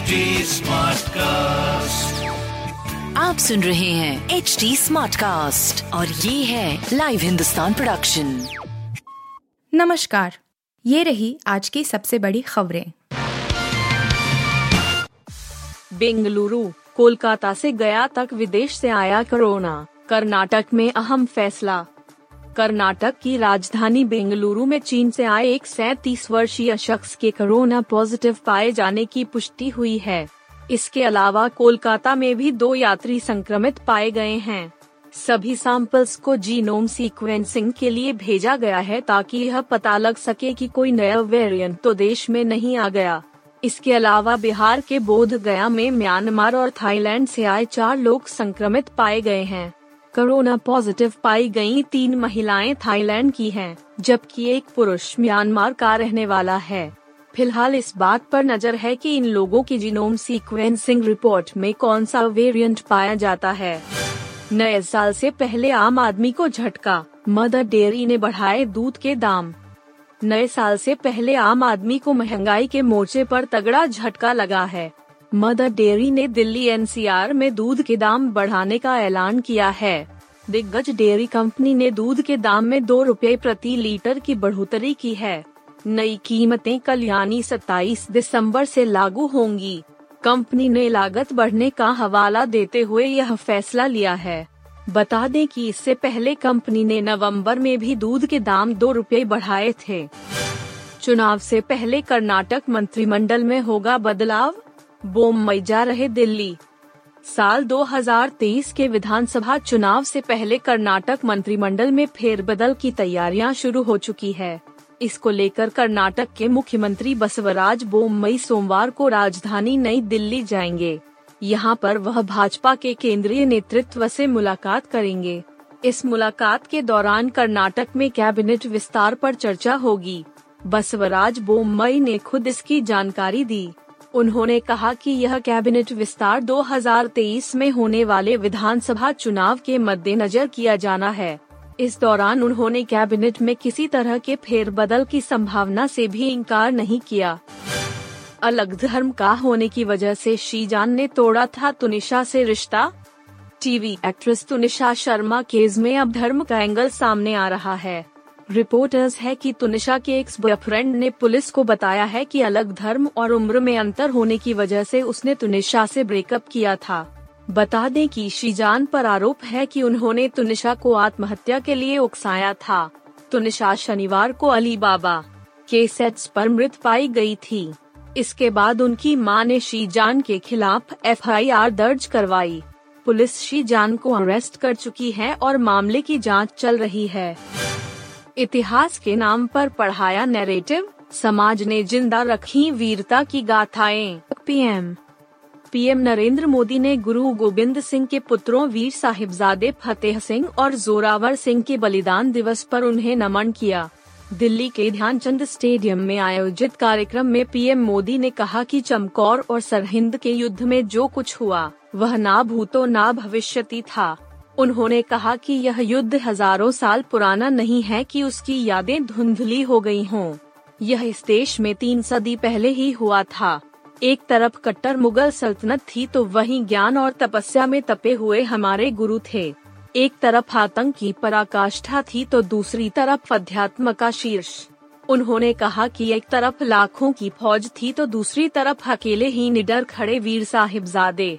HD Smartcast. आप सुन रहे हैं एच डी स्मार्ट कास्ट और ये है लाइव हिंदुस्तान प्रोडक्शन नमस्कार ये रही आज की सबसे बड़ी खबरें। बेंगलुरु कोलकाता से गया तक विदेश से आया कोरोना कर्नाटक में अहम फैसला। कर्नाटक की राजधानी बेंगलुरु में चीन से आए एक सैतीस वर्षीय शख्स के कोरोना पॉजिटिव पाए जाने की पुष्टि हुई है। इसके अलावा कोलकाता में भी दो यात्री संक्रमित पाए गए हैं। सभी सैंपल्स को जीनोम सीक्वेंसिंग के लिए भेजा गया है ताकि यह पता लग सके कि कोई नया वेरिएंट तो देश में नहीं आ गया। इसके अलावा बिहार के बोध गया में म्यांमार और थाईलैंड से आए चार लोग संक्रमित पाए गए हैं। कोरोना पॉजिटिव पाई गई तीन महिलाएँ थाईलैंड की हैं, जबकि एक पुरुष म्यांमार का रहने वाला है। फ़िलहाल इस बात पर नज़र है कि इन लोगों की जीनोम सीक्वेंसिंग रिपोर्ट में कौन सा वेरिएंट पाया जाता है। नए साल से पहले आम आदमी को झटका मदर डेयरी ने बढ़ाए दूध के दाम। नए साल से पहले आम आदमी को महँगाई के मोर्चे पर तगड़ा झटका लगा है। मदर डेयरी ने दिल्ली एनसीआर में दूध के दाम बढ़ाने का ऐलान किया है। दिग्गज डेयरी कंपनी ने दूध के दाम में दो रूपए प्रति लीटर की बढ़ोतरी की है। नई कीमतें कल यानी 27 दिसंबर से लागू होंगी। कंपनी ने लागत बढ़ने का हवाला देते हुए यह फैसला लिया है। बता दें कि इससे पहले कंपनी ने नवंबर में भी दूध के दाम दो रूपए बढ़ाए थे। चुनाव से पहले कर्नाटक मंत्रिमंडल में होगा बदलाव? बोम मई जा रहे दिल्ली। साल 2023 के विधानसभा चुनाव से पहले कर्नाटक मंत्रिमंडल में फेरबदल की तैयारियाँ शुरू हो चुकी है। इसको लेकर कर्नाटक के मुख्यमंत्री बसवराज बोममई सोमवार को राजधानी नई दिल्ली जाएँगे। यहाँ पर वह भाजपा के केंद्रीय नेतृत्व से मुलाकात करेंगे। इस मुलाकात के दौरान कर्नाटक में कैबिनेट विस्तार पर चर्चा होगी। बसवराज बोममई ने खुद इसकी जानकारी दी। उन्होंने कहा कि यह कैबिनेट विस्तार 2023 में होने वाले विधानसभा चुनाव के मद्देनजर किया जाना है। इस दौरान उन्होंने कैबिनेट में किसी तरह के फेरबदल की संभावना से भी इनकार नहीं किया। अलग धर्म का होने की वजह से शीजान ने तोड़ा था तुनिशा से रिश्ता। TV actress Tunisha Sharma case में अब धर्म का एंगल सामने आ रहा है। रिपोर्टर्स है कि तुनिशा के एक्स बॉयफ्रेंड ने पुलिस को बताया है कि अलग धर्म और उम्र में अंतर होने की वजह से उसने तुनिशा से ब्रेकअप किया था। बता दें कि शीजान पर आरोप है कि उन्होंने तुनिशा को आत्महत्या के लिए उकसाया था। तुनिशा शनिवार को अली बाबा के सेट्स पर मृत पाई गई थी। इसके बाद उनकी माँ ने शीजान के खिलाफ एफआईआर दर्ज करवाई। पुलिस शीजान को अरेस्ट कर चुकी है और मामले की जाँच चल रही है। इतिहास के नाम पर पढ़ाया नैरेटिव समाज ने ज़िंदा रखी वीरता की गाथाएँ। पीएम पीएम नरेंद्र मोदी ने गुरु गोविंद सिंह के पुत्रों वीर साहिबजादे फतेह सिंह और जोरावर सिंह के बलिदान दिवस पर उन्हें नमन किया। दिल्ली के ध्यानचंद स्टेडियम में आयोजित कार्यक्रम में पीएम मोदी ने कहा कि चमकौर और सरहिंद के युद्ध में जो कुछ हुआ, वह ना भूतो ना भविष्यति था। उन्होंने कहा कि यह युद्ध हज़ारों साल पुराना नहीं है कि उसकी यादें धुंधली हो गई हों। यह इस देश में तीन सदी पहले ही हुआ था। एक तरफ़ कट्टर मुगल सल्तनत थी तो वहीं ज्ञान और तपस्या में तपे हुए हमारे गुरु थे। एक तरफ़ आतंक पराकाष्ठा थी तो दूसरी तरफ़ अध्यात्म का शीर्ष। उन्होंने कहा कि एक तरफ़ लाखों की फौज थी तो दूसरी तरफ़ अकेले ही निडर खड़े वीर साहिबजादे।